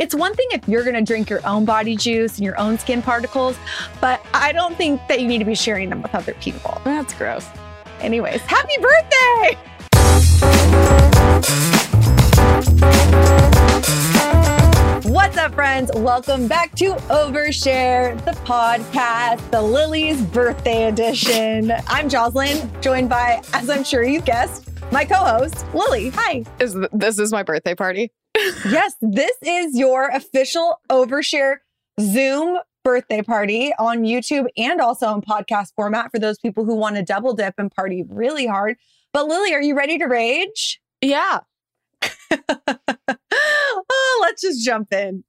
It's one thing if you're going to drink your own body juice and your own skin particles, but I don't think that you need to be sharing them with other people. That's gross. Anyways, happy birthday! What's up, friends? Welcome back to Overshare, the podcast, the Lily's birthday edition. I'm Jocelyn, joined by, as I'm sure you guessed, my co-host, Lily. Hi. Is th- this is my birthday party? Yes, this is your official Overshare Zoom birthday party on YouTube and also in podcast format for those people who want to double dip and party really hard. But Lily, are you ready to rage? Yeah. oh, let's just jump in.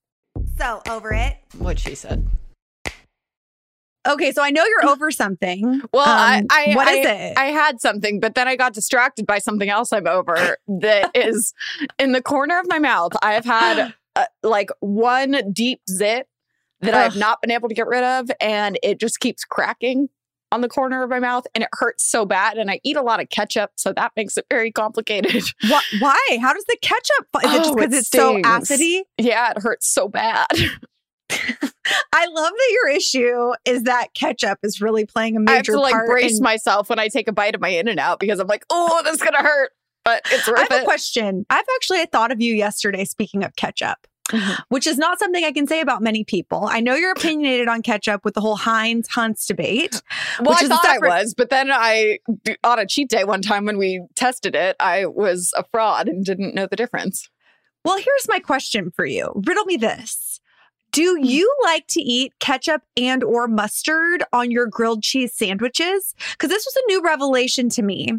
So, over it. What she said. Okay, so I know you're over something. Well, I, Um, I what I, is it? I had something, but then I got distracted by something else I'm over that is in the corner of my mouth. I've had uh, like one deep zit that I've not been able to get rid of, and it just keeps cracking on the corner of my mouth, and it hurts so bad. And I eat a lot of ketchup, so that makes it very complicated. Why? why? How does the ketchup? Is it just Oh, because it it's so acidy? yeah, it hurts so bad. I love that your issue is that ketchup is really playing a major I have to like brace in- myself when I take a bite of my In-N-Out because I'm like, oh, this is gonna hurt, but it's I worth have a question. I've actually thought of you yesterday. Speaking of ketchup. Mhm. Which is not something I can say about many people. I know you're opinionated on ketchup with the whole Heinz Hunts debate. Well, which I thought separate- I was, but then I, on a cheat day one time when we tested it, I was a fraud and didn't know the difference. Well, here's my question for you. Riddle me this. Do Hmm. you like to eat ketchup and or mustard on your grilled cheese sandwiches? Because this was a new revelation to me.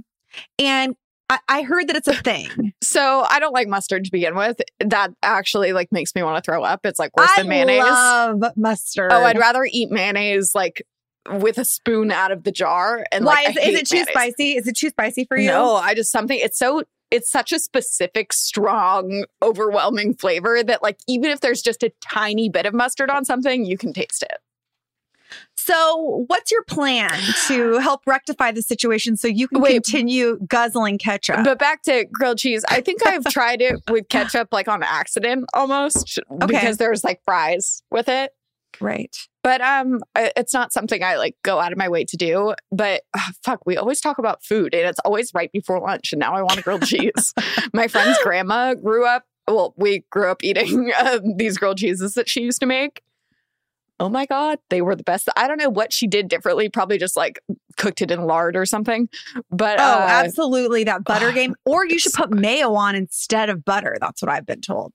And I, I heard that it's a thing. So I don't like mustard to begin with. That actually like makes me want to throw up. It's like worse I than mayonnaise. I love mustard. oh, I'd rather eat mayonnaise like with a spoon out of the jar. And Why like, is, is it too mayonnaise. spicy? Is it too spicy for you? No, I just something. It's so. It's such a specific, strong, overwhelming flavor that, like, even if there's just a tiny bit of mustard on something, you can taste it. So, what's your plan to help rectify the situation so you can Wait. continue guzzling ketchup? But back to grilled cheese, I think I've tried it with ketchup, like on accident almost, because there's like fries with it. right. But um, it's not something I like go out of my way to do. But ah, fuck, we always talk about food, and it's always right before lunch. And now I want a grilled cheese. My friend's grandma grew up. Well, we grew up eating uh, these grilled cheeses that she used to make. Oh my god, they were the best. I don't know what she did differently. Probably just like cooked it in lard or something. But Oh, uh, absolutely. That butter ugh, game. Or you should put mayo on instead of butter. That's what I've been told.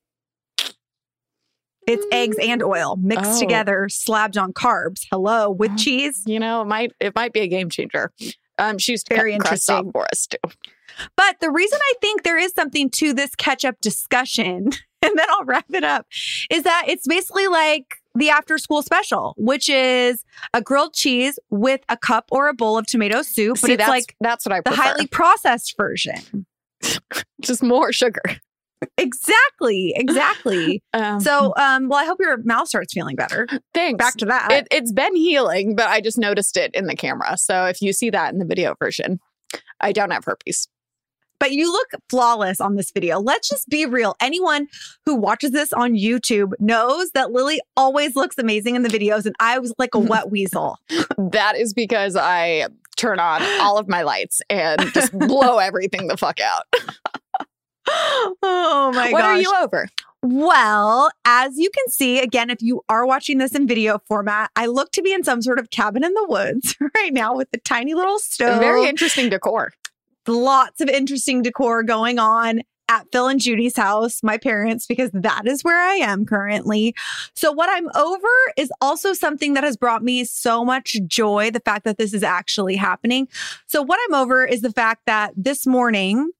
It's eggs and oil mixed Oh. together, slabbed on carbs. Hello, with Oh. cheese. You know, it might it might be a game changer. Um, she's Very cut crust off interesting. for us too. But the reason I think there is something to this ketchup discussion, and then I'll wrap it up, is that it's basically like the after school special, which is a grilled cheese with a cup or a bowl of tomato soup, but See, it's that's like that's what I the highly processed version. just more sugar. Exactly, exactly. Um, so, um, well, I hope your mouth starts feeling better. thanks. Back to that. It, it's been healing, but I just noticed it in the camera. So if you see that in the video version, I don't have herpes. but you look flawless on this video. Let's just be real. Anyone who watches this on YouTube knows that Lily always looks amazing in the videos, and I was like a wet weasel. That is because I turn on all of my lights and just blow everything the fuck out. oh my gosh. what gosh. are you over? Well, as you can see, again, if you are watching this in video format, I look to be in some sort of cabin in the woods right now with a tiny little stove. Very interesting decor. lots of interesting decor going on at Phil and Judy's house, my parents, because that is where I am currently. So, what I'm over is also something that has brought me so much joy the fact that this is actually happening. So, what I'm over is the fact that this morning,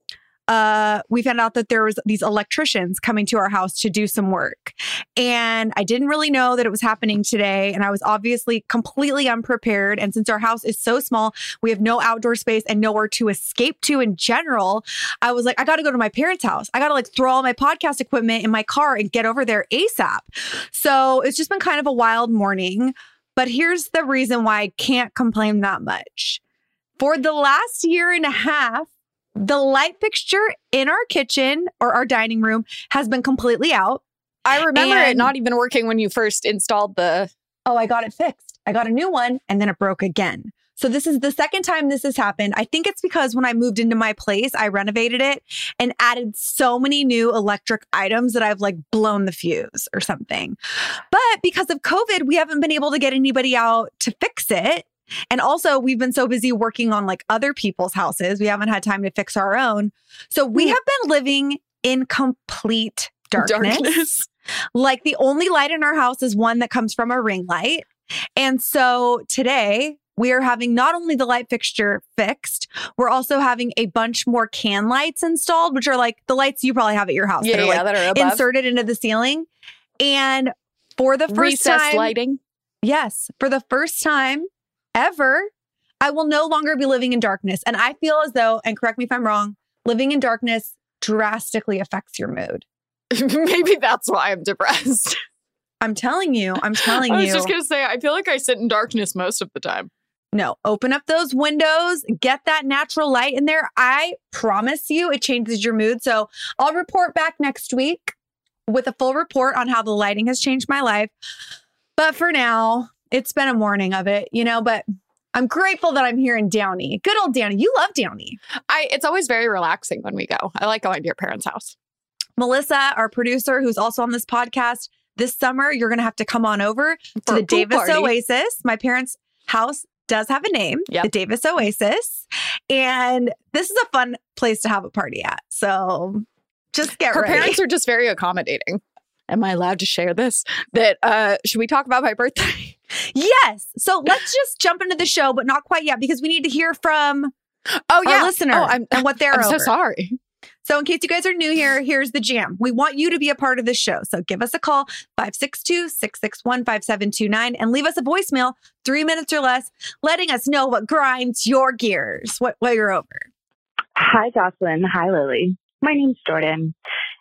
uh, we found out that there was these electricians coming to our house to do some work. And I didn't really know that it was happening today. And I was obviously completely unprepared. And since our house is so small, we have no outdoor space and nowhere to escape to in general. I was like, I got to go to my parents' house. I got to like throw all my podcast equipment in my car and get over there ASAP. So it's just been kind of a wild morning. But here's the reason why I can't complain that much. For the last year and a half, the light fixture in our kitchen or our dining room has been completely out. I remember it not even working when you first installed the. Oh, I got it fixed. I got a new one and then it broke again. So this is the second time this has happened. I think it's because when I moved into my place, I renovated it and added so many new electric items that I've like blown the fuse or something. But because of COVID, we haven't been able to get anybody out to fix it. And also, we've been so busy working on like other people's houses, we haven't had time to fix our own. So we Hmm. have been living in complete darkness. Like the only light in our house is one that comes from a ring light. And so today we are having not only the light fixture fixed, we're also having a bunch more can lights installed, which are like the lights you probably have at your house Yeah, that are yeah, like that are inserted into the ceiling. And for the first recessed time, lighting. yes, for the first time ever, I will no longer be living in darkness. And I feel as though, and correct me if I'm wrong, living in darkness drastically affects your mood. Maybe that's why I'm depressed. I'm telling you, I'm telling you. I was you. just gonna say, I feel like I sit in darkness most of the time. No, open up those windows, get that natural light in there. I promise you it changes your mood. So I'll report back next week with a full report on how the lighting has changed my life. But for now, it's been a morning of it, you know, but I'm grateful that I'm here in Downey. Good old Downey. You love Downey. I it's always very relaxing when we go. I like going to your parents' house. Melissa, our producer, who's also on this podcast, this summer, you're going to have to come on over For to the Davis party. Oasis. My parents' house does have a name, Yep. the Davis Oasis. And this is a fun place to have a party at. So just get Her ready. parents are just very accommodating. Am I allowed to share this? That uh should we talk about my birthday? yes. So let's just jump into the show, but not quite yet because we need to hear from Oh our listener Oh, I'm and what they're I'm so sorry. So, in case you guys are new here, here's the jam. We want you to be a part of this show. So, give us a call, 562 661 5729, and leave us a voicemail, three minutes or less, letting us know what grinds your gears, what, what you're over. Hi, Jocelyn. Hi, Lily. My name's Jordan,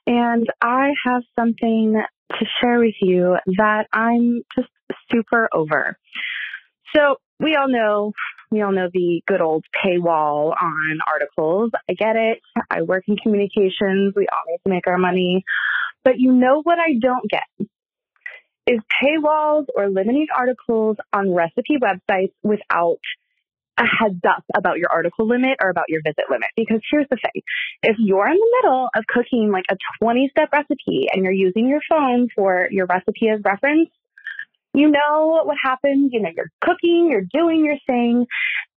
and I have something to share with you that I'm just super over. So, we all know, we all know the good old paywall on articles. I get it. I work in communications. We all need to make our money. But you know what I don't get is paywalls or limiting articles on recipe websites without a heads up about your article limit or about your visit limit. Because here's the thing if you're in the middle of cooking like a 20 step recipe and you're using your phone for your recipe as reference, you know what happens. You know, you're cooking, you're doing your thing,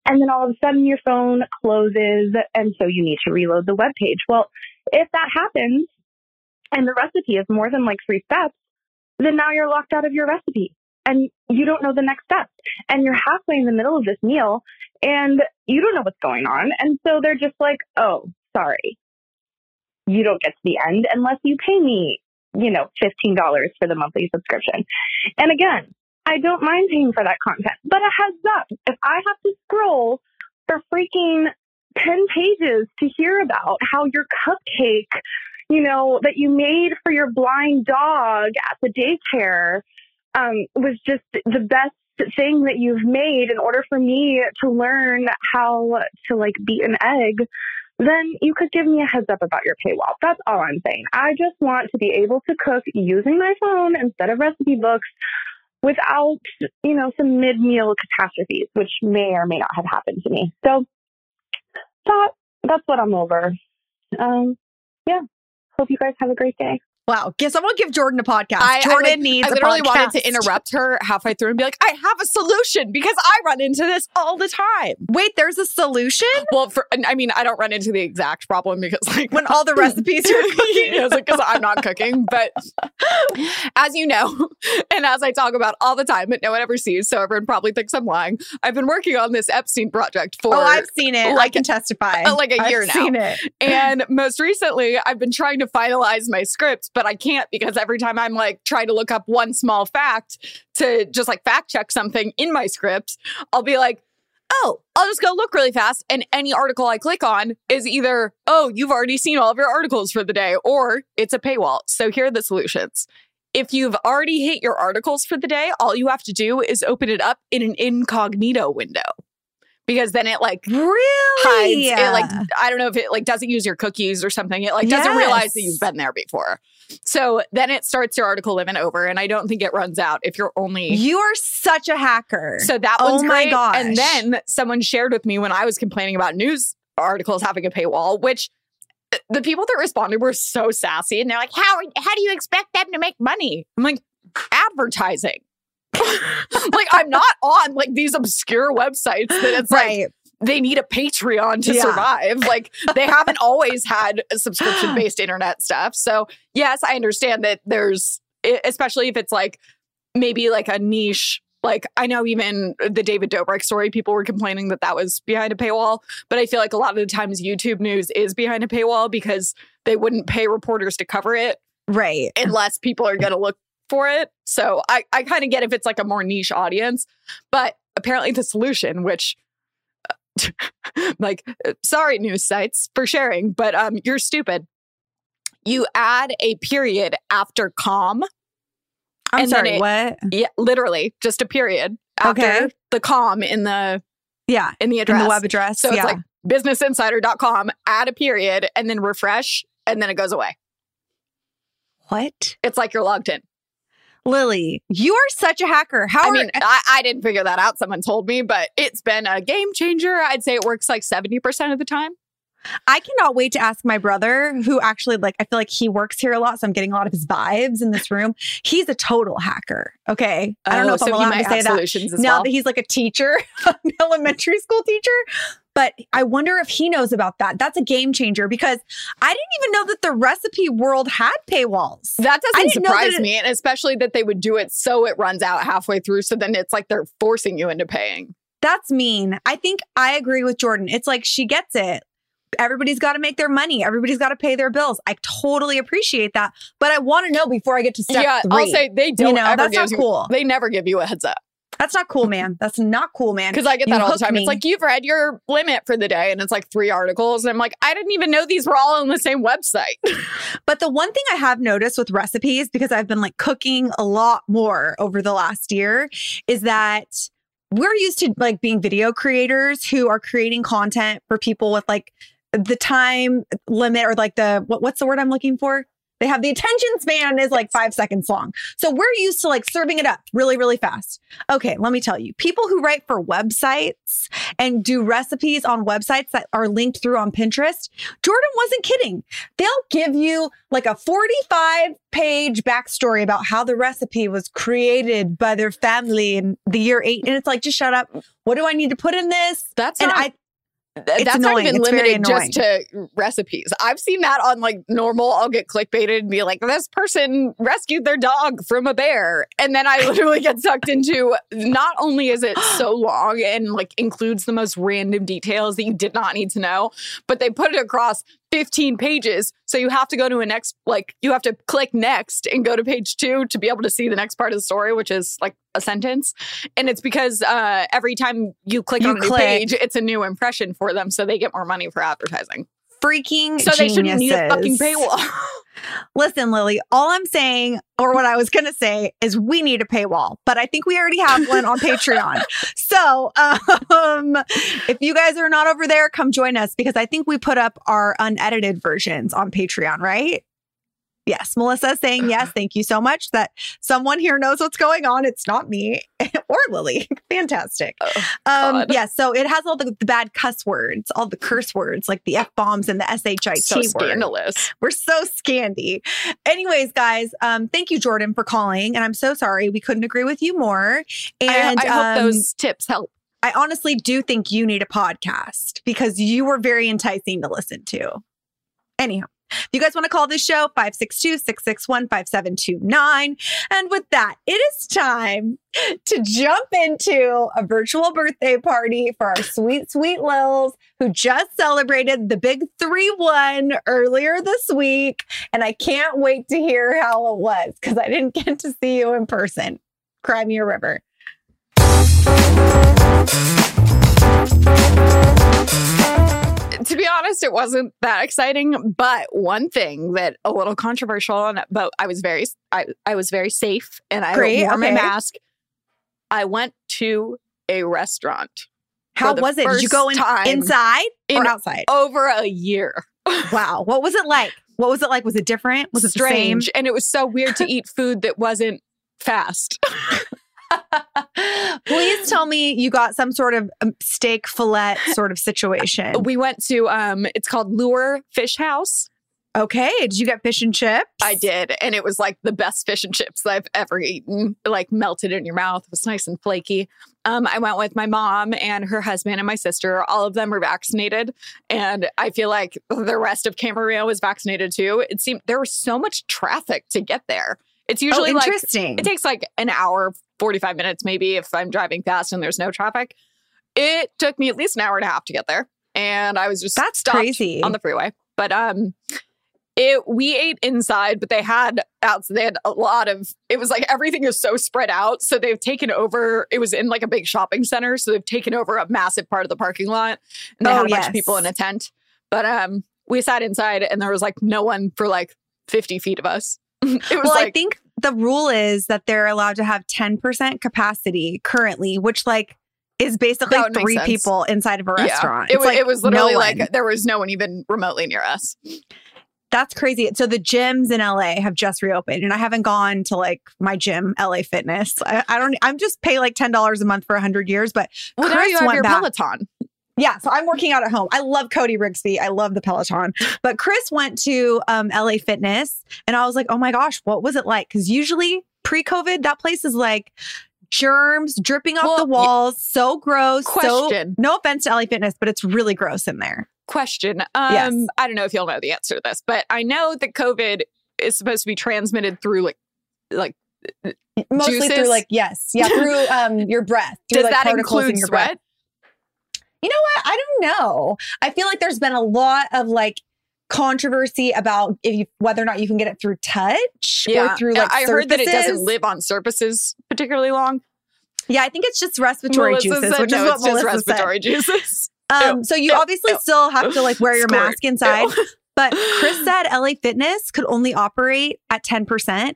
and then all of a sudden your phone closes, and so you need to reload the web page. Well, if that happens and the recipe is more than like three steps, then now you're locked out of your recipe and you don't know the next steps. And you're halfway in the middle of this meal and you don't know what's going on. And so they're just like, oh, sorry. You don't get to the end unless you pay me, you know, $15 for the monthly subscription. And again, I don't mind paying for that content, but a heads up, if I have to scroll for freaking 10 pages to hear about how your cupcake, you know, that you made for your blind dog at the daycare um, was just the best thing that you've made in order for me to learn how to like beat an egg, then you could give me a heads up about your paywall. That's all I'm saying. I just want to be able to cook using my phone instead of recipe books without, you know, some mid meal catastrophes, which may or may not have happened to me. So that that's what I'm over. Um, yeah. Hope you guys have a great day. Wow. Guess I'm gonna give Jordan a podcast. I, Jordan I, like, needs I literally wanted to interrupt her halfway through and be like, I have a solution because I run into this all the time. Wait, there's a solution? Well, for I mean, I don't run into the exact problem because like When all the recipes you're cooking. because I'm not cooking. But as you know, and as I talk about all the time, but no one ever sees, so everyone probably thinks I'm lying. I've been working on this Epstein project for Oh, I've seen it. I can testify. like a I've year now. seen it. and most recently, I've been trying to finalize my script, but I can't because every time I'm like trying to look up one small fact to just like fact check something in my scripts, I'll be like, oh, I'll just go look really fast. And any article I click on is either, oh, you've already seen all of your articles for the day, or it's a paywall. So here are the solutions. If you've already hit your articles for the day, all you have to do is open it up in an incognito window. Because then it like Really? hides it like I don't know if it like doesn't use your cookies or something. It like doesn't realize that you've been there before. So then it starts your article living over, and I don't think it runs out if you're only. You are such a hacker. so that Oh one's my great. gosh. And then someone shared with me when I was complaining about news articles having a paywall, which uh, the people that responded were so sassy, and they're like, "How how do you expect them to make money?" I'm like, advertising. like I'm not on like these obscure websites that it's like right. They need a Patreon to Yeah. survive. Like they haven't always had subscription based internet stuff. So, yes, I understand that there's, especially if it's like maybe like a niche. Like I know even the David Dobrik story, people were complaining that that was behind a paywall. But I feel like a lot of the times YouTube news is behind a paywall because they wouldn't pay reporters to cover it right. unless people are going to look for it. So I, I kind of get if it's like a more niche audience, but apparently the solution, which like, uh, sorry, news sites for sharing, but um, you're stupid. You add a period after com. I'm and sorry. it- what? Yeah, literally just a period after Okay. the com in the Yeah. in the In address. the web address. so yeah. it's like businessinsider.com, add a period, and then refresh, and then it goes away. what? It's like you're logged in. Lily, you are such a hacker. How I are mean, I, I didn't figure that out. Someone told me, but it's been a game changer. I'd say it works like 70% of the time. I cannot wait to ask my brother, who actually like I feel like he works here a lot, so I'm getting a lot of his vibes in this room. He's a total hacker. Okay, I don't know Oh, if so I'm allowed might to say that now well. that he's like a teacher, an elementary school teacher. But I wonder if he knows about that. That's a game changer because I didn't even know that the recipe world had paywalls. that doesn't know that surprise it- me, and especially that they would do it so it runs out halfway through. So then it's like they're forcing you into paying. That's mean. I think I agree with Jordan. It's like she gets it. Everybody's got to make their money. Everybody's got to pay their bills. I totally appreciate that, but I want to know before I get to step yeah, three. I'll say they don't you know, ever that's not you. cool. They never give you a heads up That's not cool, man. That's not cool, man. because I get You that all the time. me. It's like you've read your limit for the day, and it's like three articles, and I'm like, I didn't even know these were all on the same website. But the one thing I have noticed with recipes, because I've been like cooking a lot more over the last year, is that we're used to like being video creators who are creating content for people with like the time limit or like the what, what's the word I'm looking for? They have the attention span is like five seconds long. So we're used to like serving it up really, really fast. Okay, let me tell you, people who write for websites and do recipes on websites that are linked through on Pinterest, Jordan wasn't kidding. They'll give you like a 45 page backstory about how the recipe was created by their family in the year eight. And it's like, just shut up. What do I need to put in this? That's And not I, Th- That's annoying. not even It's limited just to recipes. I've seen that on like normal. I'll get clickbaited and be like, "This person rescued their dog from a bear," and then I literally get sucked into. Not only is it so long and like includes the most random details that you did not need to know, but they put it across 15 pages, so you have to go to a next like you have to click next and go to page two to be able to see the next part of the story, which is like a sentence. And it's because uh, every time you click You on a click. page, it's a new impression for them, so they get more money for advertising. Freaking So they shouldn't need a fucking paywall. Listen, Lily, all I'm saying, or what I was going to say, is we need a paywall, but I think we already have one on Patreon. So um, if you guys are not over there, come join us because I think we put up our unedited versions on Patreon, right? Yes, Melissa is saying yes. Thank you so much that someone here knows what's going on. It's not me or Lily. Fantastic. Oh, um, God. yeah, so it has all the, the bad cuss words, all the curse words like the F bombs and the SHIT so word. scandalous. We're so scandy. Anyways, guys, um, thank you, Jordan, for calling. And I'm so sorry we couldn't agree with you more. And I, I hope um, those tips help. I honestly do think you need a podcast because you were very enticing to listen to. Anyhow, if you guys want to call this show, 562 661 5729. And with that, it is time to jump into a virtual birthday party for our sweet, sweet Lils who just celebrated the big 3 1 earlier this week. And I can't wait to hear how it was because I didn't get to see you in person. Cry me a river. To be honest, it wasn't that exciting. But one thing that a little controversial, and but I was very, I, I was very safe, and I Great, wore my mask. I went to a restaurant How was it? Did you go in, inside or in- outside? over a year. Wow. What was it like? What was it like? Was it different? Was it strange, and it was so weird to eat food that wasn't fast. Please tell me you got some sort of um, steak fillet sort of situation. we went to um, it's called Lure Fish House. Okay. Did you get fish and chips? I did, and it was like the best fish and chips I've ever eaten. Like melted in your mouth. It was nice and flaky. Um, I went with my mom and her husband and my sister. All of them were vaccinated, and I feel like the rest of Camarillo was vaccinated too. It seemed there was so much traffic to get there. It's Oh, usually like interesting. it takes like an hour, forty five minutes maybe if I'm driving fast and there's no traffic. It took me at least an hour and a half to get there, and I was just That's crazy. on the freeway. But um, it we ate inside, but they had out. They had a lot of. It was like everything is so spread out, so they've taken over. It was in like a big shopping center, so they've taken over a massive part of the parking lot, and they Oh, had a bunch of people in a tent. But um, we sat inside, and there was like no one for like fifty feet of us. it was well, I like think the rule is that they're allowed to have 10% capacity currently, which like is basically That would make three sense. people inside of a yeah. restaurant. It It's was. like it was literally one. like there was no one even remotely near us. That's crazy. So the gyms in LA have just reopened, and I haven't gone to like my gym, LA Fitness. I, I don't. I'm just pay like ten dollars a month for hundred years. But Well, now you have went your back. Peloton. Yeah, so I'm working out at home. I love Cody Rigsby. I love the Peloton. But Chris went to um, LA Fitness, and I was like, oh my gosh, what was it like? Because usually pre-COVID, that place is like germs dripping off Well, the walls, so gross. Question. So no offense to LA Fitness, but it's really gross in there. question. Um, Yes. I don't know if you'll know the answer to this, but I know that COVID is supposed to be transmitted through like, like Mostly Juices? through like yes, yeah, through um your breath. Through, does like, that include in your breath. You know what? I don't know. I feel like there's been a lot of like controversy about if you whether or not you can get it through touch or through like I heard that it doesn't live on surfaces particularly long. Yeah, I think it's just respiratory Melissa juices, said which no, is what it's just Melissa respiratory juices. said. Um, Ew, so you ew, obviously ew. still have to like wear your Squirt. mask inside, but Chris said LA Fitness could only operate at 10%,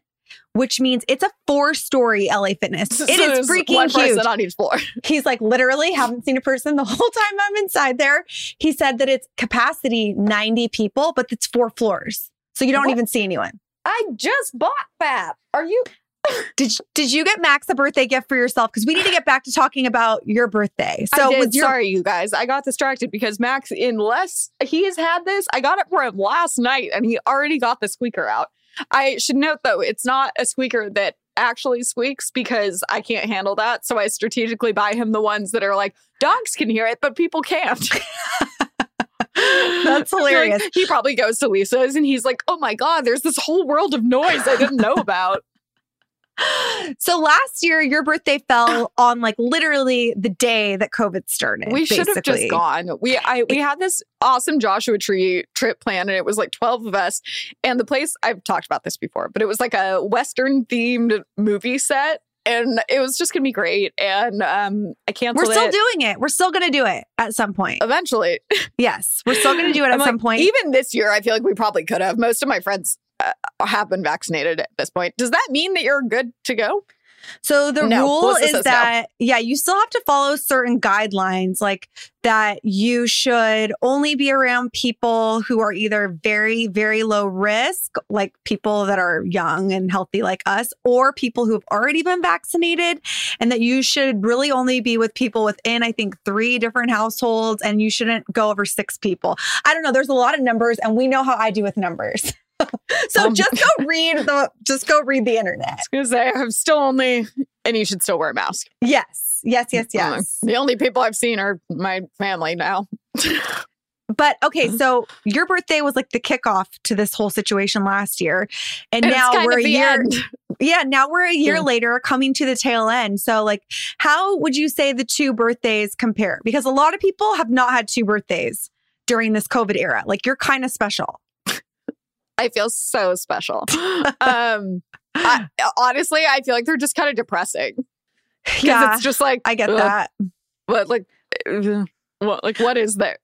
which means it's a four-story LA Fitness. So It is freaking one huge. person on each floor. He's like, literally haven't seen a person the whole time I'm inside there. He said that it's capacity 90 people, but it's four floors. So you don't What? even see anyone. I just bought that. Are you? Did, did you get Max a birthday gift for yourself? Because we need to get back to talking about your birthday. So was your Sorry, you guys. I got distracted because Max, unless he has had this, I got it for him last night and he already got the squeaker out. I should note though, it's not a squeaker that actually squeaks because I can't handle that. So I strategically buy him the ones that are like dogs can hear it, but people can't. That's hilarious. Like, he probably goes to Lisa's and he's like, "Oh my god, there's this whole world of noise I didn't know about." So last year, your birthday fell on like literally the day that COVID started. We should have just gone. We I we had this awesome Joshua Tree trip planned, and it was like twelve of us. And the place I've talked about this before, but it was like a Western themed movie set, and it was just gonna be great. And um, I We're still it doing it. We're still going to do it at some point. eventually. Yes, we're still going to do it at I'm some like, point. Even this year, I feel like we probably could have. Most of my friends Uh, have been vaccinated at this point. Does that mean that you're good to go? So the No, rule Melissa is says no. that yeah, you still have to follow certain guidelines like that you should only be around people who are either very very low risk like people that are young and healthy like us or people who have already been vaccinated and that you should really only be with people within I think 3 different households and you shouldn't go over 6 people. I don't know, there's a lot of numbers and we know how I do with numbers. so Um, just go read the just go read the internet. I was gonna say I'm still only, and you should still wear a mask. Yes. Yes, yes, yes. The only people I've seen are my family now. But okay, so your birthday was like the kickoff to this whole situation last year. And, And now we're a year end. Yeah, now we're a year Yeah. later coming to the tail end. So like how would you say the two birthdays compare? Because a lot of people have not had two birthdays during this COVID era. Like you're kind of special. I feel so special. um, I, honestly, I feel like they're just kind of depressing Yeah. it's just like I get ugh, that. But like, uh, what like what is there?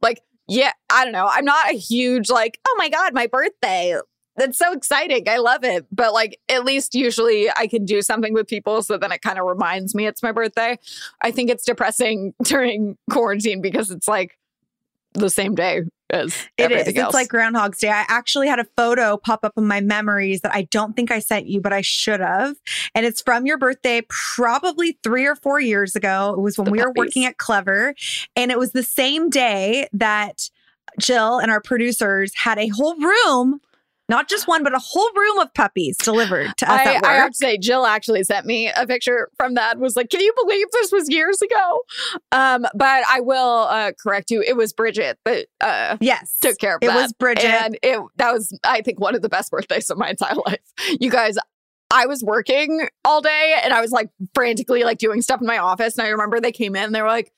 Like, yeah, I don't know. I'm not a huge like, oh my god, my birthday. That's so exciting. I love it. But like, at least usually I can do something with people, so then it kind of reminds me it's my birthday. I think it's depressing during quarantine because it's like the same day as It is. else. It's like Groundhog's Day. I actually had a photo pop up in my memories that I don't think I sent you, but I should have. And it's from your birthday, probably three or four years ago. It was when The we were working at Clever. And it was the same day that Jill and our producers had a whole room, not just one, but a whole room of puppies delivered to us I, at work. I have to say, Jill actually sent me a picture from that. Was like, can you believe this was years ago? Um, but I will uh, correct you. It was Bridget that uh, yes. took care of It that. was Bridget. and it that was, I think, one of the best birthdays of my entire life. You guys. I was working all day and I was like frantically like doing stuff in my office. And I remember they came in, and they were like,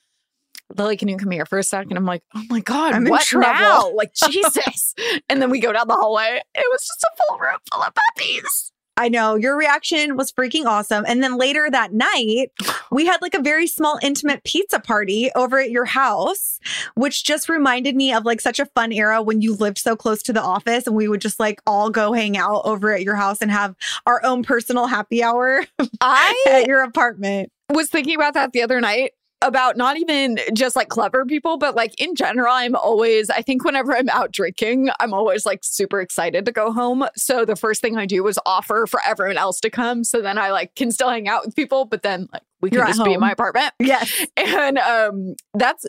Lily, can you come here for a second? I'm like, oh my God, I'm in what trouble. now? Like, Jesus. and then we go down the hallway. It was just a full room full of puppies. I know your reaction was freaking awesome. And then later that night, we had like a very small, intimate pizza party over at your house, which just reminded me of like such a fun era when you lived so close to the office and we would just like all go hang out over at your house and have our own personal happy hour I at your apartment. was thinking about that the other night about not even just like clever people, but like in general, I'm always, I think whenever I'm out drinking, I'm always like super excited to go home. So the first thing I do is offer for everyone else to come. So then I like can still hang out with people, but then like we can You're just be in my apartment. Yes. And um that's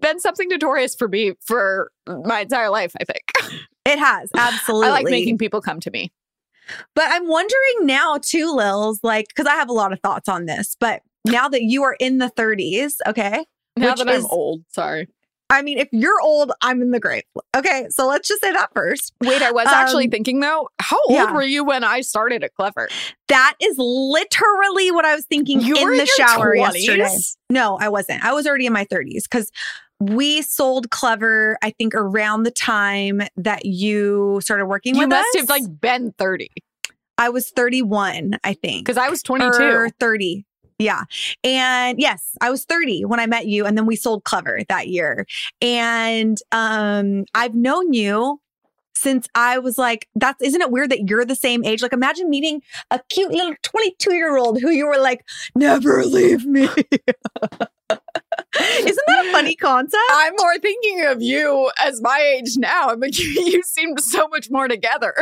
been something notorious for me for my entire life, I think. It has. Absolutely. I like making people come to me. But I'm wondering now too, Lils, like, because I have a lot of thoughts on this, but now that you are in the 30s, okay. Now that I'm old, sorry. I mean, if you're old, I'm in the grave. Okay. So let's just say that first. Wait, I was actually Um, thinking though, how old yeah. were you when I started at Clever? That is literally what I was thinking You in were the shower 20s? yesterday. No, I wasn't. I was already in my 30s because we sold Clever, I think, around the time that you started working You with us. You must have like been 30 I was 31, I think. because I was 22. Or 30. Yeah. And yes, I was 30 when I met you and then we sold Clever that year. And um I've known you since I was like that's isn't it weird that you're the same age? Like imagine meeting a cute little 22-year-old who you were like never leave me. isn't that a funny concept? I'm more thinking of you as my age now. I'm like, you, you seemed so much more together.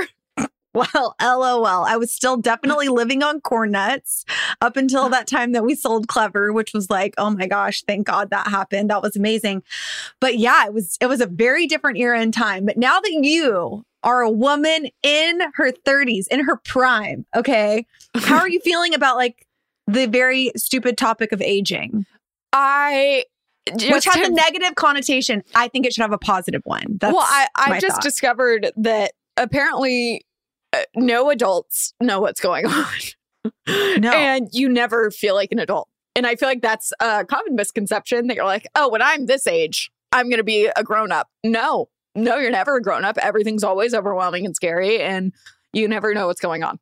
Well, lol. I was still definitely living on corn nuts up until that time that we sold Clever, which was like, oh my gosh, thank God that happened. That was amazing. But yeah, it was it was a very different era in time. But now that you are a woman in her 30s, in her prime. Okay. How are you feeling about like the very stupid topic of aging, I just which has have- a negative connotation? I think it should have a positive one. That's well, I, I just thought. discovered that apparently no adults know what's going on. No. And you never feel like an adult. And I feel like that's a common misconception that you're like, oh, when I'm this age, I'm going to be a grown up. No, no, you're never a grown up. Everything's always overwhelming and scary, and you never know what's going on.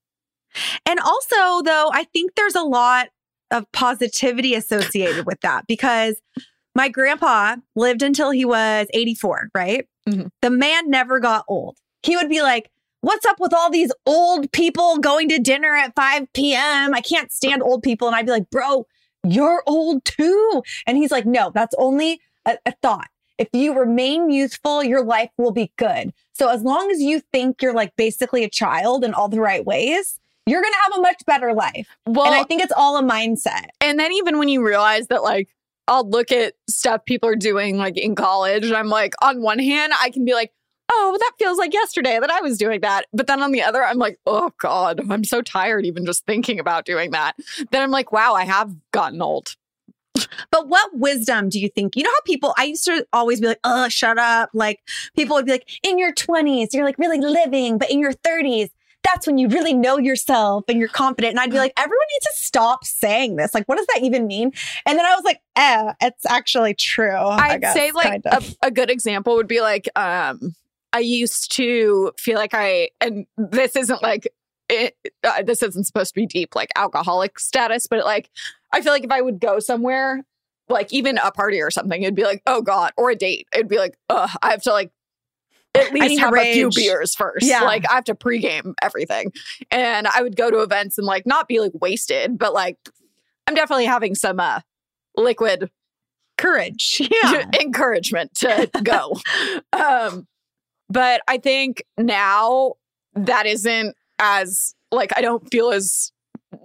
And also, though, I think there's a lot of positivity associated with that because my grandpa lived until he was 84, right? Mhm. The man never got old. He would be like, What's up with all these old people going to dinner at 5 p.m.? I can't stand old people. And I'd be like, Bro, you're old too. And he's like, No, that's only a, a thought. If you remain youthful, your life will be good. So as long as you think you're like basically a child in all the right ways, you're going to have a much better life. Well, and I think it's all a mindset. And then even when you realize that, like, I'll look at stuff people are doing, like in college, and I'm like, on one hand, I can be like, oh, that feels like yesterday that I was doing that. But then on the other, I'm like, oh God, I'm so tired even just thinking about doing that. Then I'm like, wow, I have gotten old. But what wisdom do you think? You know how people, I used to always be like, oh, shut up. Like people would be like, in your 20s, you're like really living, but in your 30s, that's when you really know yourself and you're confident. And I'd be like, everyone needs to stop saying this. Like, what does that even mean? And then I was like, eh, it's actually true. I I'd guess, say like a, a good example would be like, um, I used to feel like I, and this isn't like, it, uh, this isn't supposed to be deep, like alcoholic status, but like, I feel like if I would go somewhere, like even a party or something, it'd be like, oh God, or a date, it'd be like, ugh, I have to like at least have a few beers first. Yeah. Like I have to pregame everything. And I would go to events and like not be like wasted, but like I'm definitely having some uh liquid courage. Yeah. encouragement to go. um, but I think now that isn't as like I don't feel as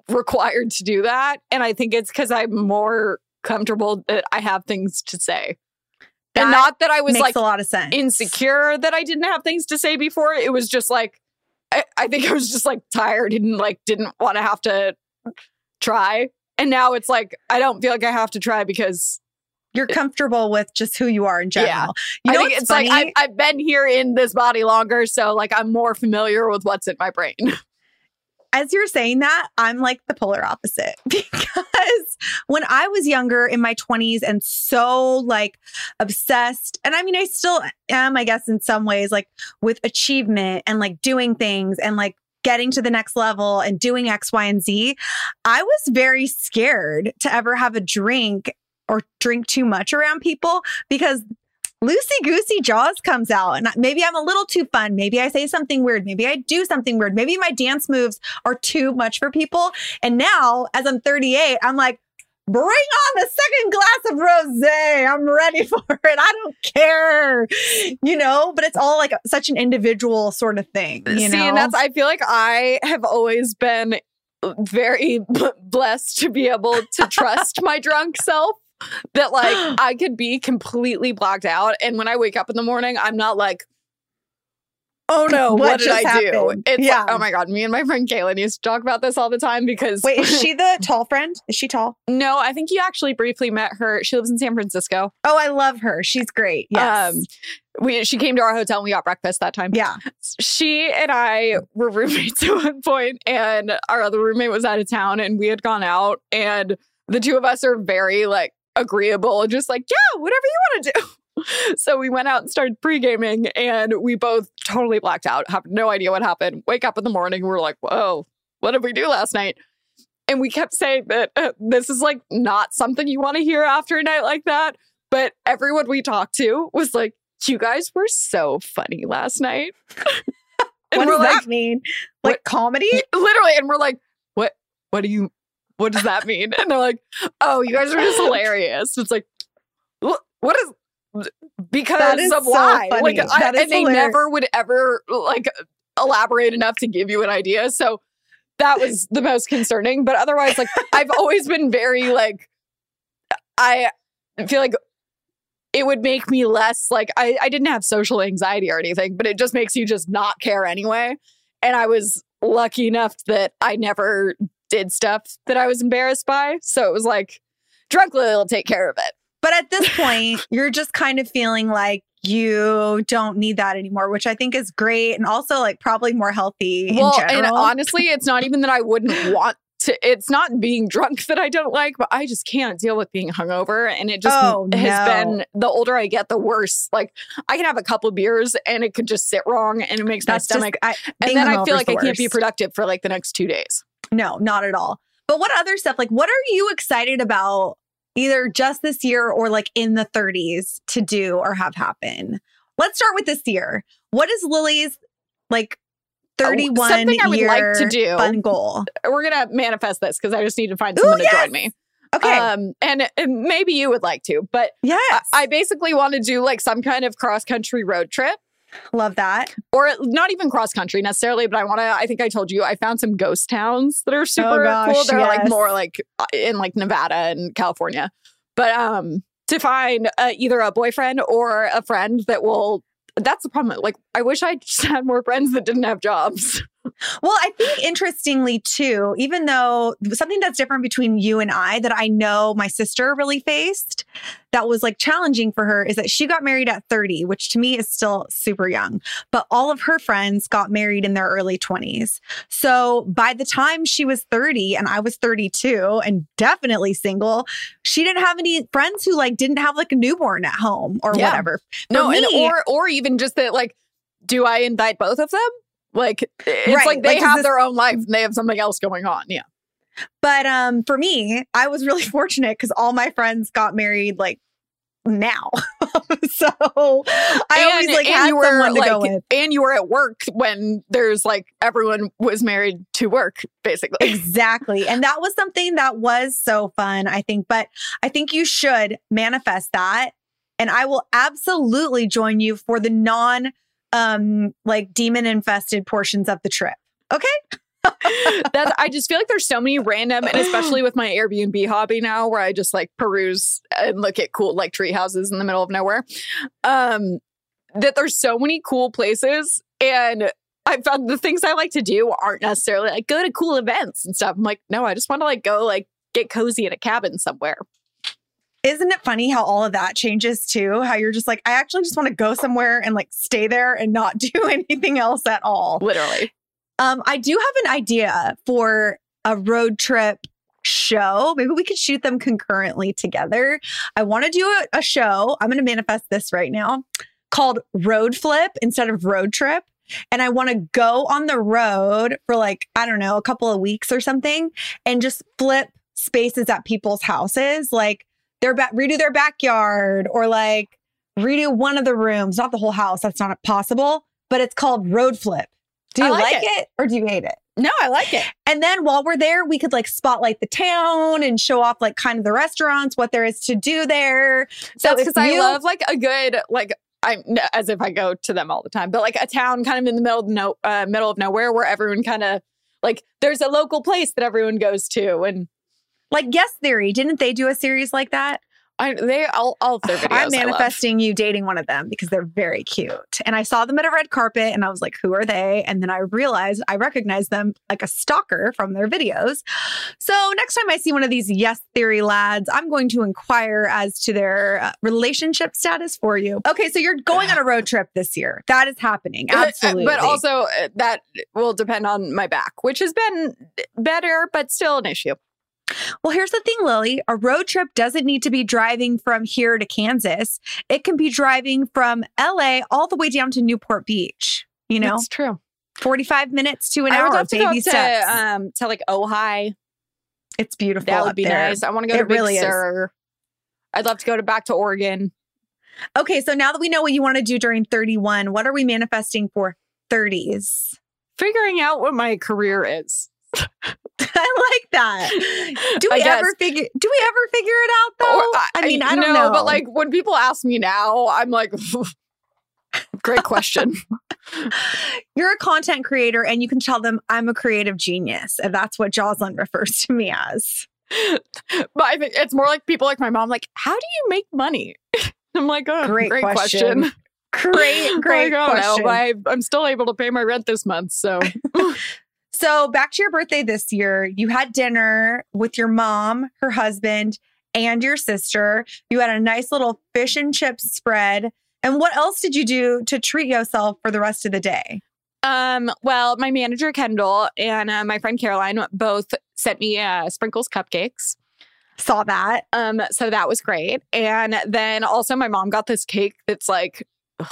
required to do that, and I think it's because I'm more comfortable that I have things to say, That and not that I was like a lot of sense. insecure that I didn't have things to say before. It was just like I, I think I was just like tired and like didn't want to have to try. And now it's like I don't feel like I have to try because You're comfortable with just who you are in general. Yeah. You know I think it's funny? like I've, I've been here in this body longer, so like I'm more familiar with what's in my brain. as you're saying that, I'm like the polar opposite because when I was younger in my 20s and so like obsessed, and I mean, I still am, I guess, in some ways, like with achievement and like doing things and like getting to the next level and doing X, Y, and Z, I was very scared to ever have a drink or drink too much around people because loosey goosey jaws comes out. And maybe i'm a little too fun. Maybe i say something weird. Maybe i do something weird. Maybe my dance moves are too much for people. And now as i'm 38 i'm like bring on the second glass of rosé. I'm ready for it. I don't care. You know but it's all like such an individual sort of thing you See, know? and that's I feel like I have always been uh, very b- blessed to be able to trust my drunk self. That like I could be completely blacked out, and when I wake up in the morning, I'm not like, "Oh no, What what, did I do?" It's Yeah. like, oh my god, me and my friend Kaylin used to talk about this all the time because wait is she the tall friend is she tall no, I think you actually briefly met her. She lives in San Francisco. oh i love her she's great yes Um, we she came to our hotel and we got breakfast that time. yeah She and I were roommates at one point, and our other roommate was out of town, and we had gone out, and the two of us are very like agreeable and just like, yeah, whatever you want to do. So we went out and started pre gaming, and we both totally blacked out, have no idea what happened. Wake up in the morning, we're like, whoa, what did we do last night? And we kept saying that uh, this is like not something you want to hear after a night like that. But everyone we talked to was like, you guys were so funny last night. what does like, that mean like what- comedy literally, and we're like, what? What do you? What does that mean? And they're like, oh, you guys are just hilarious. It's like, what is? Because is of so why? funny. Like, I, That is and they never would ever like elaborate enough to give you an idea. So that was the most concerning. But otherwise, like, I've always been very like, I feel like it would make me less like I, I didn't have social anxiety or anything, but it just makes you just not care anyway. And I was lucky enough that I never did stuff that I was embarrassed by. So it was like, drunk Lily will take care of it. But at this point, you're just kind of feeling like you don't need that anymore, which I think is great and also like probably more healthy. Well, and honestly, it's not even that I wouldn't want to, it's not being drunk that I don't like, but I just can't deal with being hungover. And it just Oh, has no. been the older I get, the worse. Like I can have a couple beers and it could just sit wrong and it makes that's my stomach. just I, and then I feel like the I can't be productive for like the next two days. No, not at all. But what other stuff? Like, what are you excited about either just this year or like in the 30s to do or have happen? Let's start with this year. What is Lily's like 31 Oh, something I would like to do. fun goal? We're gonna manifest this because I just need to find Ooh, someone to join me. Okay. Um, and, and maybe you would like to, but yes. I, I basically want to do like some kind of cross country road trip. Love that. or not even cross country necessarily, but I want to. I think I told you I found some ghost towns that are super Oh, gosh, cool. They're like more like uh, in like Nevada and California, but um, to find uh, either a boyfriend or a friend that will. That's the problem. Like, I wish I just had more friends that didn't have jobs. Well, I think interestingly too, even though something that's different between you and I that I know my sister really faced that was like challenging for her is that she got married at 30, which to me is still super young, but all of her friends got married in their early 20s. So by the time she was 30 and I was 32 and definitely single, she didn't have any friends who like didn't have like a newborn at home or Yeah. whatever. For no, and or or even just that. Like, do I invite both of them? Like, it's Right, like they like, have this- their own life and they have something else going on. Yeah. But um, for me, I was really fortunate because all my friends got married like now. so I always like had you were, someone to like, go with. And you were at work when there's like everyone was married to work, basically. Exactly. And that was something that was so fun, I think. But I think you should manifest that. And I will absolutely join you for the non um like demon infested portions of the trip. Okay. That's I just feel like there's so many random, and especially with my Airbnb hobby now, where I just like peruse and look at cool like tree houses in the middle of nowhere. Um, that there's so many cool places, and I found the things I like to do aren't necessarily like go to cool events and stuff. I'm like, no, I just want to like go like get cozy in a cabin somewhere. Isn't it funny how all of that changes too? How you're just like, I actually just want to go somewhere and like stay there and not do anything else at all. Literally. Um, I do have an idea for a road trip show. Maybe we could shoot them concurrently together. I want to do a, a show. I'm going to manifest this right now called Road Flip instead of Road Trip. And I want to go on the road for like, I don't know, a couple of weeks or something and just flip spaces at people's houses. Like their back, redo their backyard or like redo one of the rooms, not the whole house. That's not possible, but it's called Road Flip. Do I you like like, it. it or do you hate it? No, I like it. And then while we're there, we could like spotlight the town and show off like kind of the restaurants, what there is to do there. So because I love like a good like I'm as if I go to them all the time, but like a town kind of in the middle of no uh, middle of nowhere where everyone kind of like there's a local place that everyone goes to, and like Yes Theory. Didn't they do a series like that? I they all all of their videos. I'm manifesting you dating one of them because they're very cute. And I saw them at a red carpet and I was like, who are they? And then I realized I recognized them like a stalker from their videos. So next time I see one of these Yes Theory lads, I'm going to inquire as to their uh, relationship status for you. Okay, so you're going on a road trip this year. That is happening. Uh, Absolutely. But also uh, that will depend on my back, which has been better, but still an issue. Well, here's the thing, Lily. A road trip doesn't need to be driving from here to Kansas. It can be driving from LA all the way down to Newport Beach. You know, That's true. 45 minutes to an I hour, would love to baby go steps. to um to like Ojai. it's beautiful. That would be there. nice. I want to go to It Big really is. I'd love to go to back to Oregon. Okay, so now that we know what you want to do during 31, what are we manifesting for 30s? Figuring out what my career is. I like that. Do we ever figure do we ever figure it out though? Or, I, mean, I don't no, know. but like when people ask me now, I'm like, great question. you're a content creator and you can tell them I'm a creative genius. And that's what Jocelyn refers to me as. but I think it's more like people like my mom, like, how do you make money? I'm like, oh, Great great, question. question. Great, great Like, oh, no, question. but I, I'm still able to pay my rent this month. So So back to your birthday this year, you had dinner with your mom, her husband, and your sister. You had a nice little fish and chips spread. And what else did you do to treat yourself for the rest of the day? Um, well, my manager Kendall and uh, my friend Caroline both sent me uh, sprinkles cupcakes. Saw that. Um, so that was great. And then also my mom got this cake that's like ugh,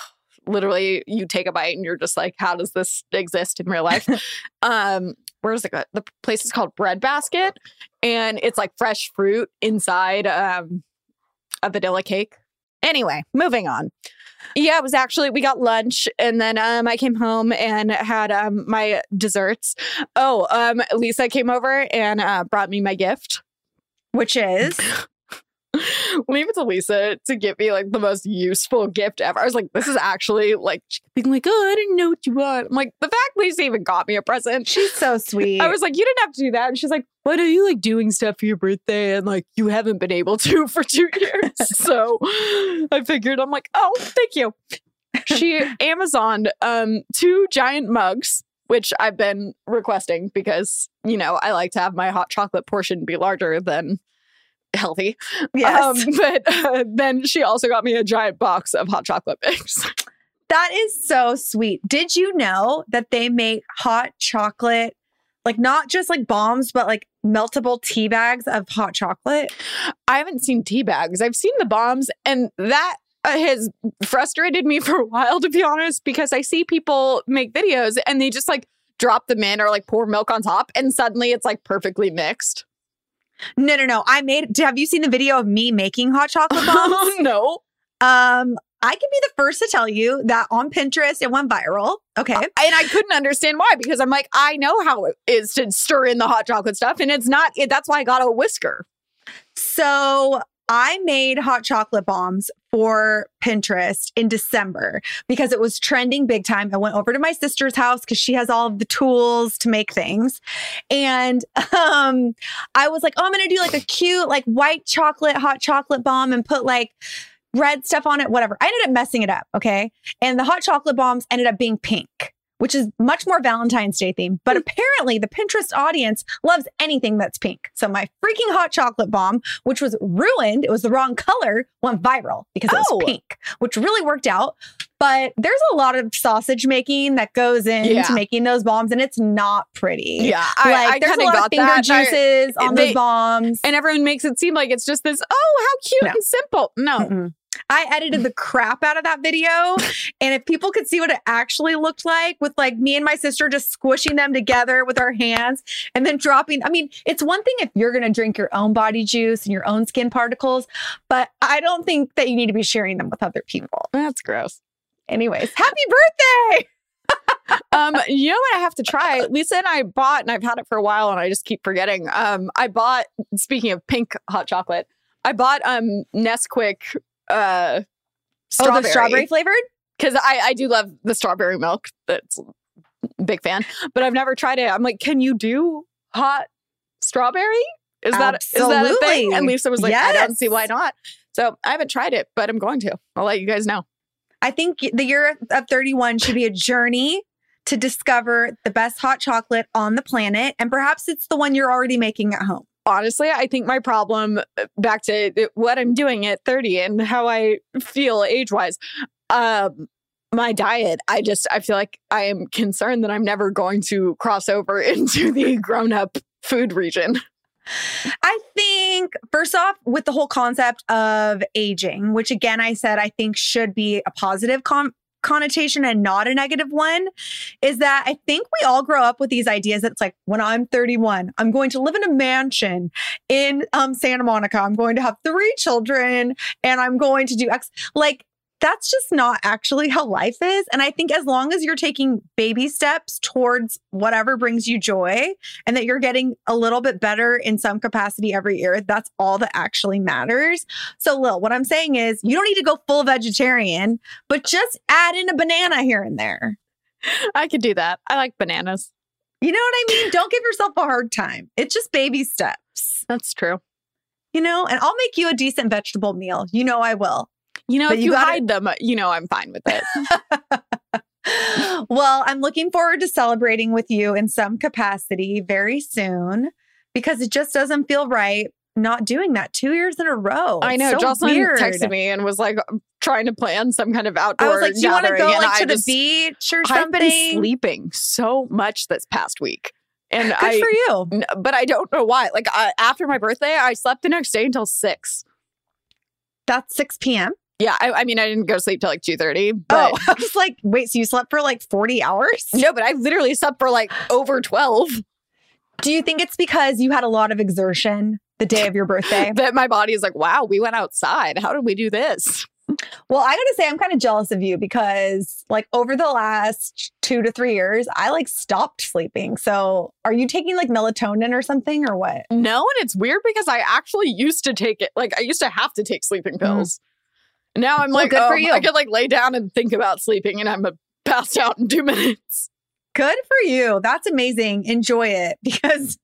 literally you take a bite and you're just like, how does this exist in real life? um, where's it? go- The place is called Bread Basket, and it's like fresh fruit inside um a vanilla cake. Anyway, moving on. Yeah, it was actually we got lunch and then um I came home and had um my desserts. Oh, um Lisa came over and uh brought me my gift. Which is Leave it to Lisa to give me like the most useful gift ever. I was like, this is actually like being like, oh, I didn't know what you want. I'm like, the fact Lisa even got me a present. she's so sweet. I was like, you didn't have to do that. And she's like, why are you like doing stuff for your birthday? And like, you haven't been able to for two years. so I figured, I'm like, oh, thank you. She Amazoned um, two giant mugs, which I've been requesting because, you know, I like to have my hot chocolate portion be larger than healthy. yes. Um, but uh, then she also got me a giant box of hot chocolate mix. that is so sweet. Did you know that they make hot chocolate, like not just like bombs, but like meltable tea bags of hot chocolate? I haven't seen tea bags. I've seen the bombs, and that uh, has frustrated me for a while, to be honest, because I see people make videos and they just like drop them in or like pour milk on top, and suddenly it's like perfectly mixed. No, no, no. I made. Have you seen the video of me making hot chocolate bombs? No! Um, I can be the first to tell you that on Pinterest it went viral. Okay. And I couldn't understand why because I'm like, I know how it is to stir in the hot chocolate stuff, and it's not. It, that's why I got a whisker. So I made hot chocolate bombs for Pinterest in December because it was trending big time. I went over to my sister's house because she has all of the tools to make things. And um, I was like, oh, I'm going to do like a cute, like white chocolate, hot chocolate bomb and put like red stuff on it, whatever. I ended up messing it up. Okay. And the hot chocolate bombs ended up being pink. Which is much more Valentine's Day theme. But hmm. apparently, the Pinterest audience loves anything that's pink. So, my freaking hot chocolate bomb, which was ruined, it was the wrong color, went viral because it Oh. was pink, which really worked out. But there's a lot of sausage making that goes into Yeah. making those bombs, and it's not pretty. Yeah, I, like I there's a lot of finger that. I- juices on they- those bombs. and everyone makes it seem like it's just this. Oh, how cute No. and simple. No, Mm-mm. I edited the crap out of that video. And if people could see what it actually looked like with like me and my sister just squishing them together with our hands and then dropping, I mean, it's one thing if you're going to drink your own body juice and your own skin particles, but I don't think that you need to be sharing them with other people. that's gross. Anyways, happy birthday. Um, you know what I have to try? Lisa and I bought, and I've had it for a while, and I just keep forgetting. Um, I bought. Speaking of pink hot chocolate, I bought um Nesquik uh Oh, the strawberry strawberry flavored? because I I do love the strawberry milk. That's a big fan, but I've never tried it. I'm like, can you do hot strawberry? Is that is that a thing? And Lisa was like, I don't see why not. So I haven't tried it, but I'm going to. I'll let you guys know. I think the year of 31 should be a journey to discover the best hot chocolate on the planet. And perhaps it's the one you're already making at home. Honestly, I think my problem uh, back to uh, what I'm doing at 30 and how I feel age wise, um, my diet, I just, I feel like I am concerned that I'm never going to cross over into the grown up food region. I think, first off, with the whole concept of aging, which again, I said I think should be a positive con- connotation and not a negative one, is that I think we all grow up with these ideas that it's like, when I'm 31, I'm going to live in a mansion in um, Santa Monica. I'm going to have three children and I'm going to do X. Like, that's just not actually how life is. And I think as long as you're taking baby steps towards whatever brings you joy and that you're getting a little bit better in some capacity every year, that's all that actually matters. So, Lil, what I'm saying is you don't need to go full vegetarian, but just add in a banana here and there. I could do that. I like bananas. You know what I mean? don't give yourself a hard time. It's just baby steps, That's true. you know? And I'll make you a decent vegetable meal. You know I will. You know, But if you you, gotta- hide them, uh, you know, I'm fine with it. well, I'm looking forward to celebrating with you in some capacity very soon because it just doesn't feel right not doing that two years in a row. I know. so Jocelyn weird. texted me and was like um, trying to plan some kind of outdoor. I was like, "Do you want to go like I to the just- beach or I've something?" been sleeping so much this past week, and Good I, for you. but I don't know why. Like I, after my birthday, I slept the next day until six. That's 6 p.m. Yeah, I, I mean, I didn't go to sleep till like two thirty, but oh, I was like, wait, so you slept for like 40 hours? no, but I literally slept for like over twelve. Do you think it's because you had a lot of exertion the day of your birthday? That my body is like, wow, we went outside. How did we do this? well, I gotta say, I'm kind of jealous of you because, like, over the last two to three years, I like stopped sleeping. So, are you taking like melatonin or something or what? No, and it's weird because I actually used to take it. Like I used to have to take sleeping mm. pills. Now I'm Well, like, good for oh, you. I could like lay down and think about sleeping, and I'm passed out in two minutes. Good for you. That's amazing. Enjoy it because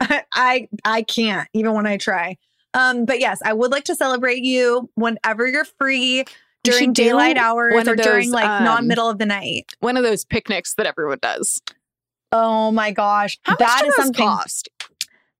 I, I I can't even when I try. Um, but yes, I would like to celebrate you whenever you're free during daylight hours or of during like um, non middle of the night. One of those picnics that everyone does. Oh my gosh, How that is those something. cost?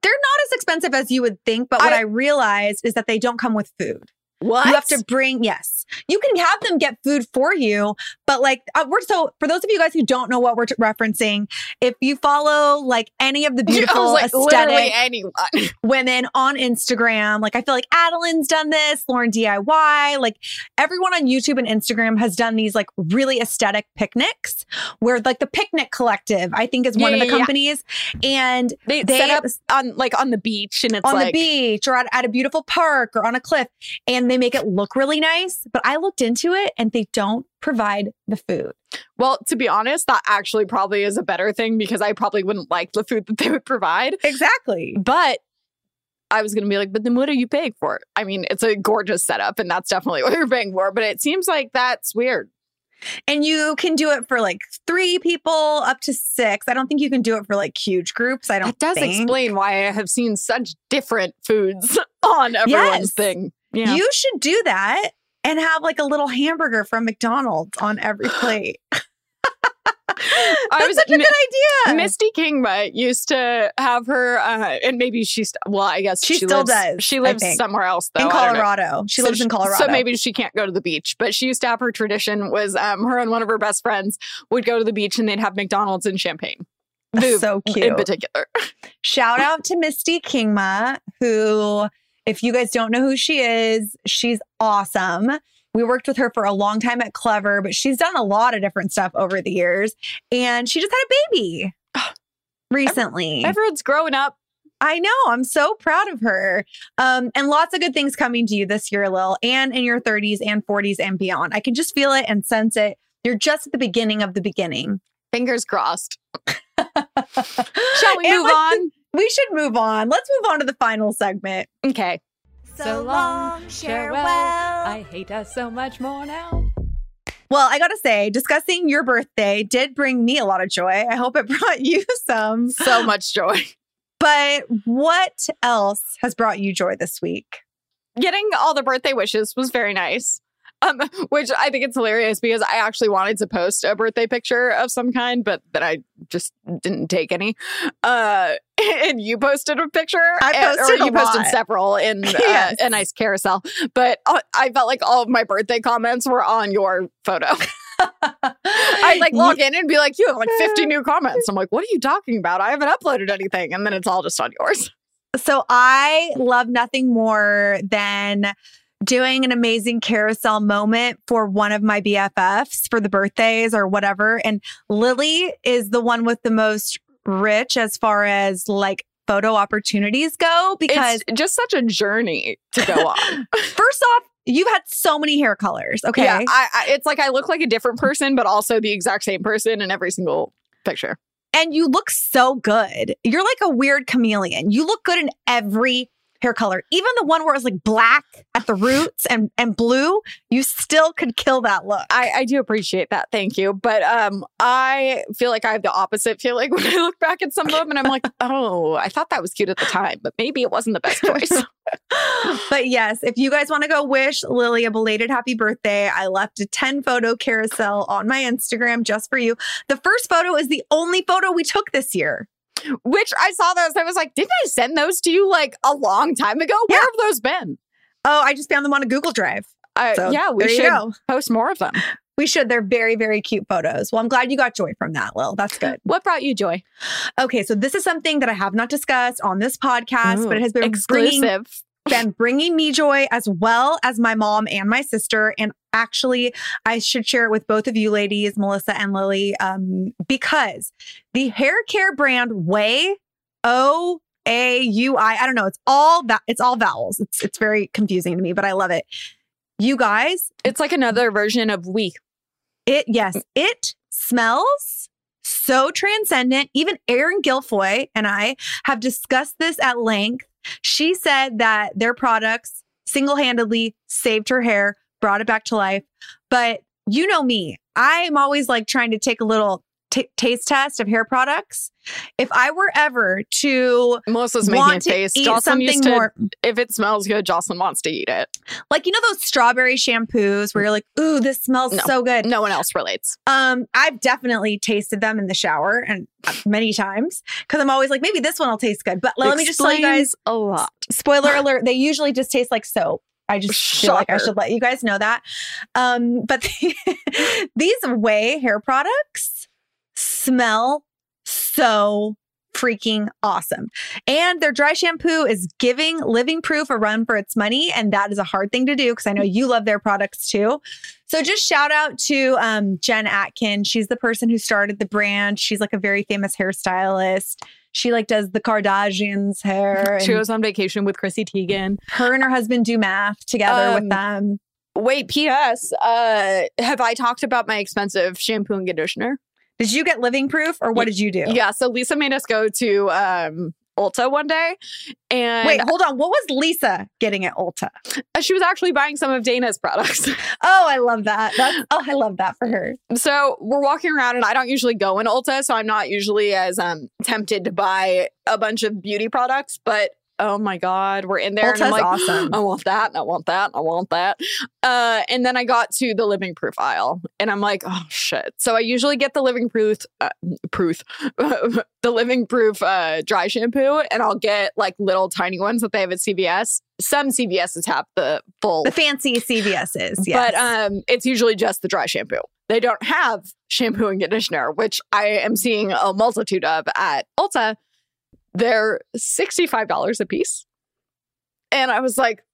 They're not as expensive as you would think, but what I, I- realized is that they don't come with food. What? You have to bring, yes, you can have them get food for you, but like, uh, we're so, for those of you guys who don't know what we're t- referencing, if you follow like any of the beautiful like, aesthetic anyone. women on Instagram, like, I feel like Adeline's done this, LaurDIY, like, everyone on YouTube and Instagram has done these like really aesthetic picnics where like the Picnic Collective, I think, is Yeah, one of the yeah, yeah. companies. And They, They- set up on like on the beach, and it's on like the beach or at, at a beautiful park or on a cliff and they make it look really nice. But I looked into it and they don't provide the food. Well, to be honest, that actually probably is a better thing because I probably wouldn't like the food that they would provide. Exactly. But I was going to be like, but then what are you paying for? I mean, it's a gorgeous setup, and that's definitely what you're paying for. But it seems like that's weird. And you can do it for like three people up to six. I don't think you can do it for like huge groups. I don't That does think. explain why I have seen such different foods on everyone's Yes. thing. Yeah. You should do that and have like a little hamburger from McDonald's on every plate. I That's was such a good idea. Misty Kingma used to have her, uh, and maybe she's well. I guess She still lives, does, She lives somewhere else though. in I don't know. Colorado. She So lives in Colorado. So maybe she can't go to the beach. But she used to have her tradition was um, her and one of her best friends would go to the beach and they'd have McDonald's and champagne. Boob so cute, in particular. Shout out to Misty Kingma, who, if you guys don't know who she is, she's awesome. We worked with her for a long time at Clevver, but she's done a lot of different stuff over the years. And she just had a baby recently. Everyone's growing up. I know. I'm so proud of her. Um, and lots of good things coming to you this year, Lil, and in your 30s and 40s and beyond. I can just feel it and sense it. You're just at the beginning of the beginning. Fingers crossed. Shall we And move on? We should move on. Let's move on to the final segment. Okay. So long, farewell. I hate us so much more now. Well, I gotta say, discussing your birthday did bring me a lot of joy. I hope it brought you some. So much joy. But what else has brought you joy this week? Getting all the birthday wishes was very nice. Um, which I think it's hilarious because I actually wanted to post a birthday picture of some kind, but then I just didn't take any. Uh, and you posted a picture. I and- posted or a you posted several in uh, a nice carousel. But uh, I felt like all of my birthday comments were on your photo. I'd like log in and be like, you have like 50 new comments. I'm like, what are you talking about? I haven't uploaded anything. And then it's all just on yours. So I love nothing more than doing an amazing carousel moment for one of my BFFs for the birthdays or whatever. And Lily is the one with the most rich as far as like photo opportunities go because It's just such a journey to go on. first off, you've had so many hair colors. Okay. Yeah, I, I, it's like I look like a different person, but also the exact same person in every single picture. and you look so good. You're like a weird chameleon. You look good in every hair color. Even the one where it's like black at the roots and and blue, you still could kill that look. I, I do appreciate that. Thank you. But um, I feel like I have the opposite feeling when I look back at some of them and I'm like, oh, I thought that was cute at the time, but maybe it wasn't the best choice. But yes, if you guys want to go wish Lily a belated happy birthday, I left a 10 photo carousel on my Instagram just for you. The first photo is the only photo we took this year. Which I saw those. I was like, didn't I send those to you like a long time ago? Where Yeah. have those been? Oh, I just found them on a Google Drive. Uh, So, yeah, we should post more of them. We should. They're very, very cute photos. Well, I'm glad you got joy from that, Lil. That's good. What brought you joy? Okay, so this is something that I have not discussed on this podcast, but it has been bringing exclusive. Been bringing me joy as well as my mom and my sister. And actually, I should share it with both of you ladies, Melissa and Lily, um, because the hair care brand Ouai, O A U I, I don't know, it's all that it's all vowels. It's it's very confusing to me, but I love it. You guys, It's like another version of we. it yes, it smells so transcendent. Even Erin Gilfoy and I have discussed this at length. She said that their products single-handedly saved her hair, brought it back to life. But you know me, I'm always like trying to take a little t- taste test of hair products. If I were ever to Melissa's making a want to taste. eat Jocelyn something used to, more if it smells good, Jocelyn wants to eat it. like you know those strawberry shampoos where you're like, ooh, this smells No. so good. No one else relates. Um, I've definitely tasted them in the shower and uh, many times because I'm always like, maybe this one will taste good. But let me just tell you guys, a lot. spoiler alert, they usually just taste like soap. I just feel like I should let you guys know that. Um, but these Ouai hair products smell so freaking awesome. And their dry shampoo is giving Living Proof a run for its money. And that is a hard thing to do because I know you love their products too. So just shout out to um, Jen Atkin. She's the person who started the brand. She's like a very famous hairstylist. She like does the Kardashians hair. She goes on vacation with Chrissy Teigen. her and her husband do math together Um, with them. Wait, P.S. Uh, have I talked about my expensive shampoo and conditioner? Did you get living proof or what did you do? Yeah. So Lisa made us go to um, Ulta one day, and Wait, hold on. What was Lisa getting at Ulta? she was actually buying some of Dana's products. Oh, I love that. That's oh, I love that for her. so we're walking around, and I don't usually go in Ulta, so I'm not usually as um tempted to buy a bunch of beauty products. But oh my god, we're in there, and I'm like, awesome. I want that, and I want that, and I want that. Uh, and then I got to the living proof aisle, and I'm like, oh shit. So I usually get the living proof, uh, proof, the living proof uh, dry shampoo, and I'll get like little tiny ones that they have at CVS. Some CVSs have the full, The fancy CVS's, yes. but um, it's usually just the dry shampoo. They don't have shampoo and conditioner, which I am seeing a multitude of at Ulta. They're $65 a piece. And I was like,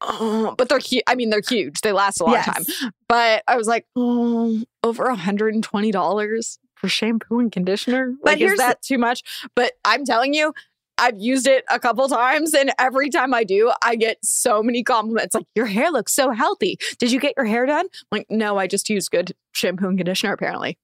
oh, but they're. I mean, they're huge. They last a long Yes. time. But I was like, oh, over $120 for shampoo and conditioner? But Like, here's is that too much? But I'm telling you, I've used it a couple times, and every time I do, I get so many compliments. Like, your hair looks so healthy. Did you get your hair done? I'm like, no, I just use good shampoo and conditioner, apparently.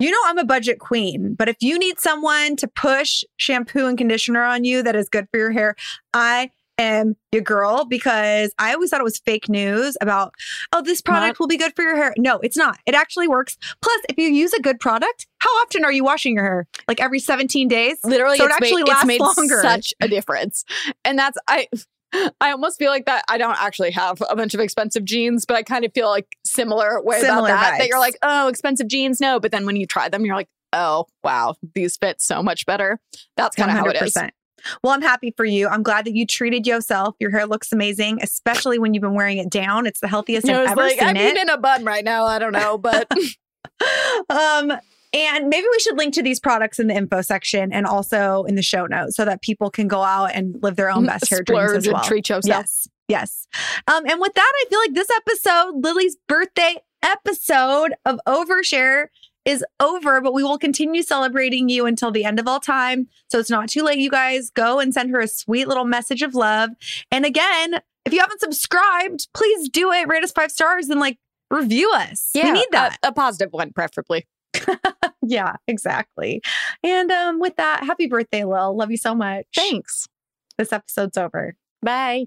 You know, I'm a budget queen, but if you need someone to push shampoo and conditioner on you that is good for your hair, I am your girl because I always thought it was fake news about, oh, this product Not- will be good for your hair. No, it's not. It actually works. Plus, if you use a good product, how often are you washing your hair? Like every 17 days? Literally, So it actually made, lasts longer. such a difference. And that's, I, I almost feel like that I don't actually have a bunch of expensive jeans, but I kind of feel like similar way Similar about that. That you're like, oh, expensive jeans, no. But then when you try them, you're like, oh, wow, these fit so much better. That's kind of how it is. Well, I'm happy for you. I'm glad that you treated yourself. Your hair looks amazing, especially when you've been wearing it down. It's the healthiest I I've ever like, seen I'm it. eating a bun right now. I don't know, but um, and maybe we should link to these products in the info section and also in the show notes so that people can go out and live their own best hair dreams as and well. treat yourself. Yes, yes. Um, and with that, I feel like this episode, Lily's birthday episode of Overshare, is over, but we will continue celebrating you until the end of all time. So it's not too late, you guys. Go and send her a sweet little message of love. And again, if you haven't subscribed, please do it. Rate us five stars and like review us. we need that. A, a positive one, preferably. Yeah, exactly. And um, with that, happy birthday, Lil. Love you so much. Thanks. This episode's over. Bye.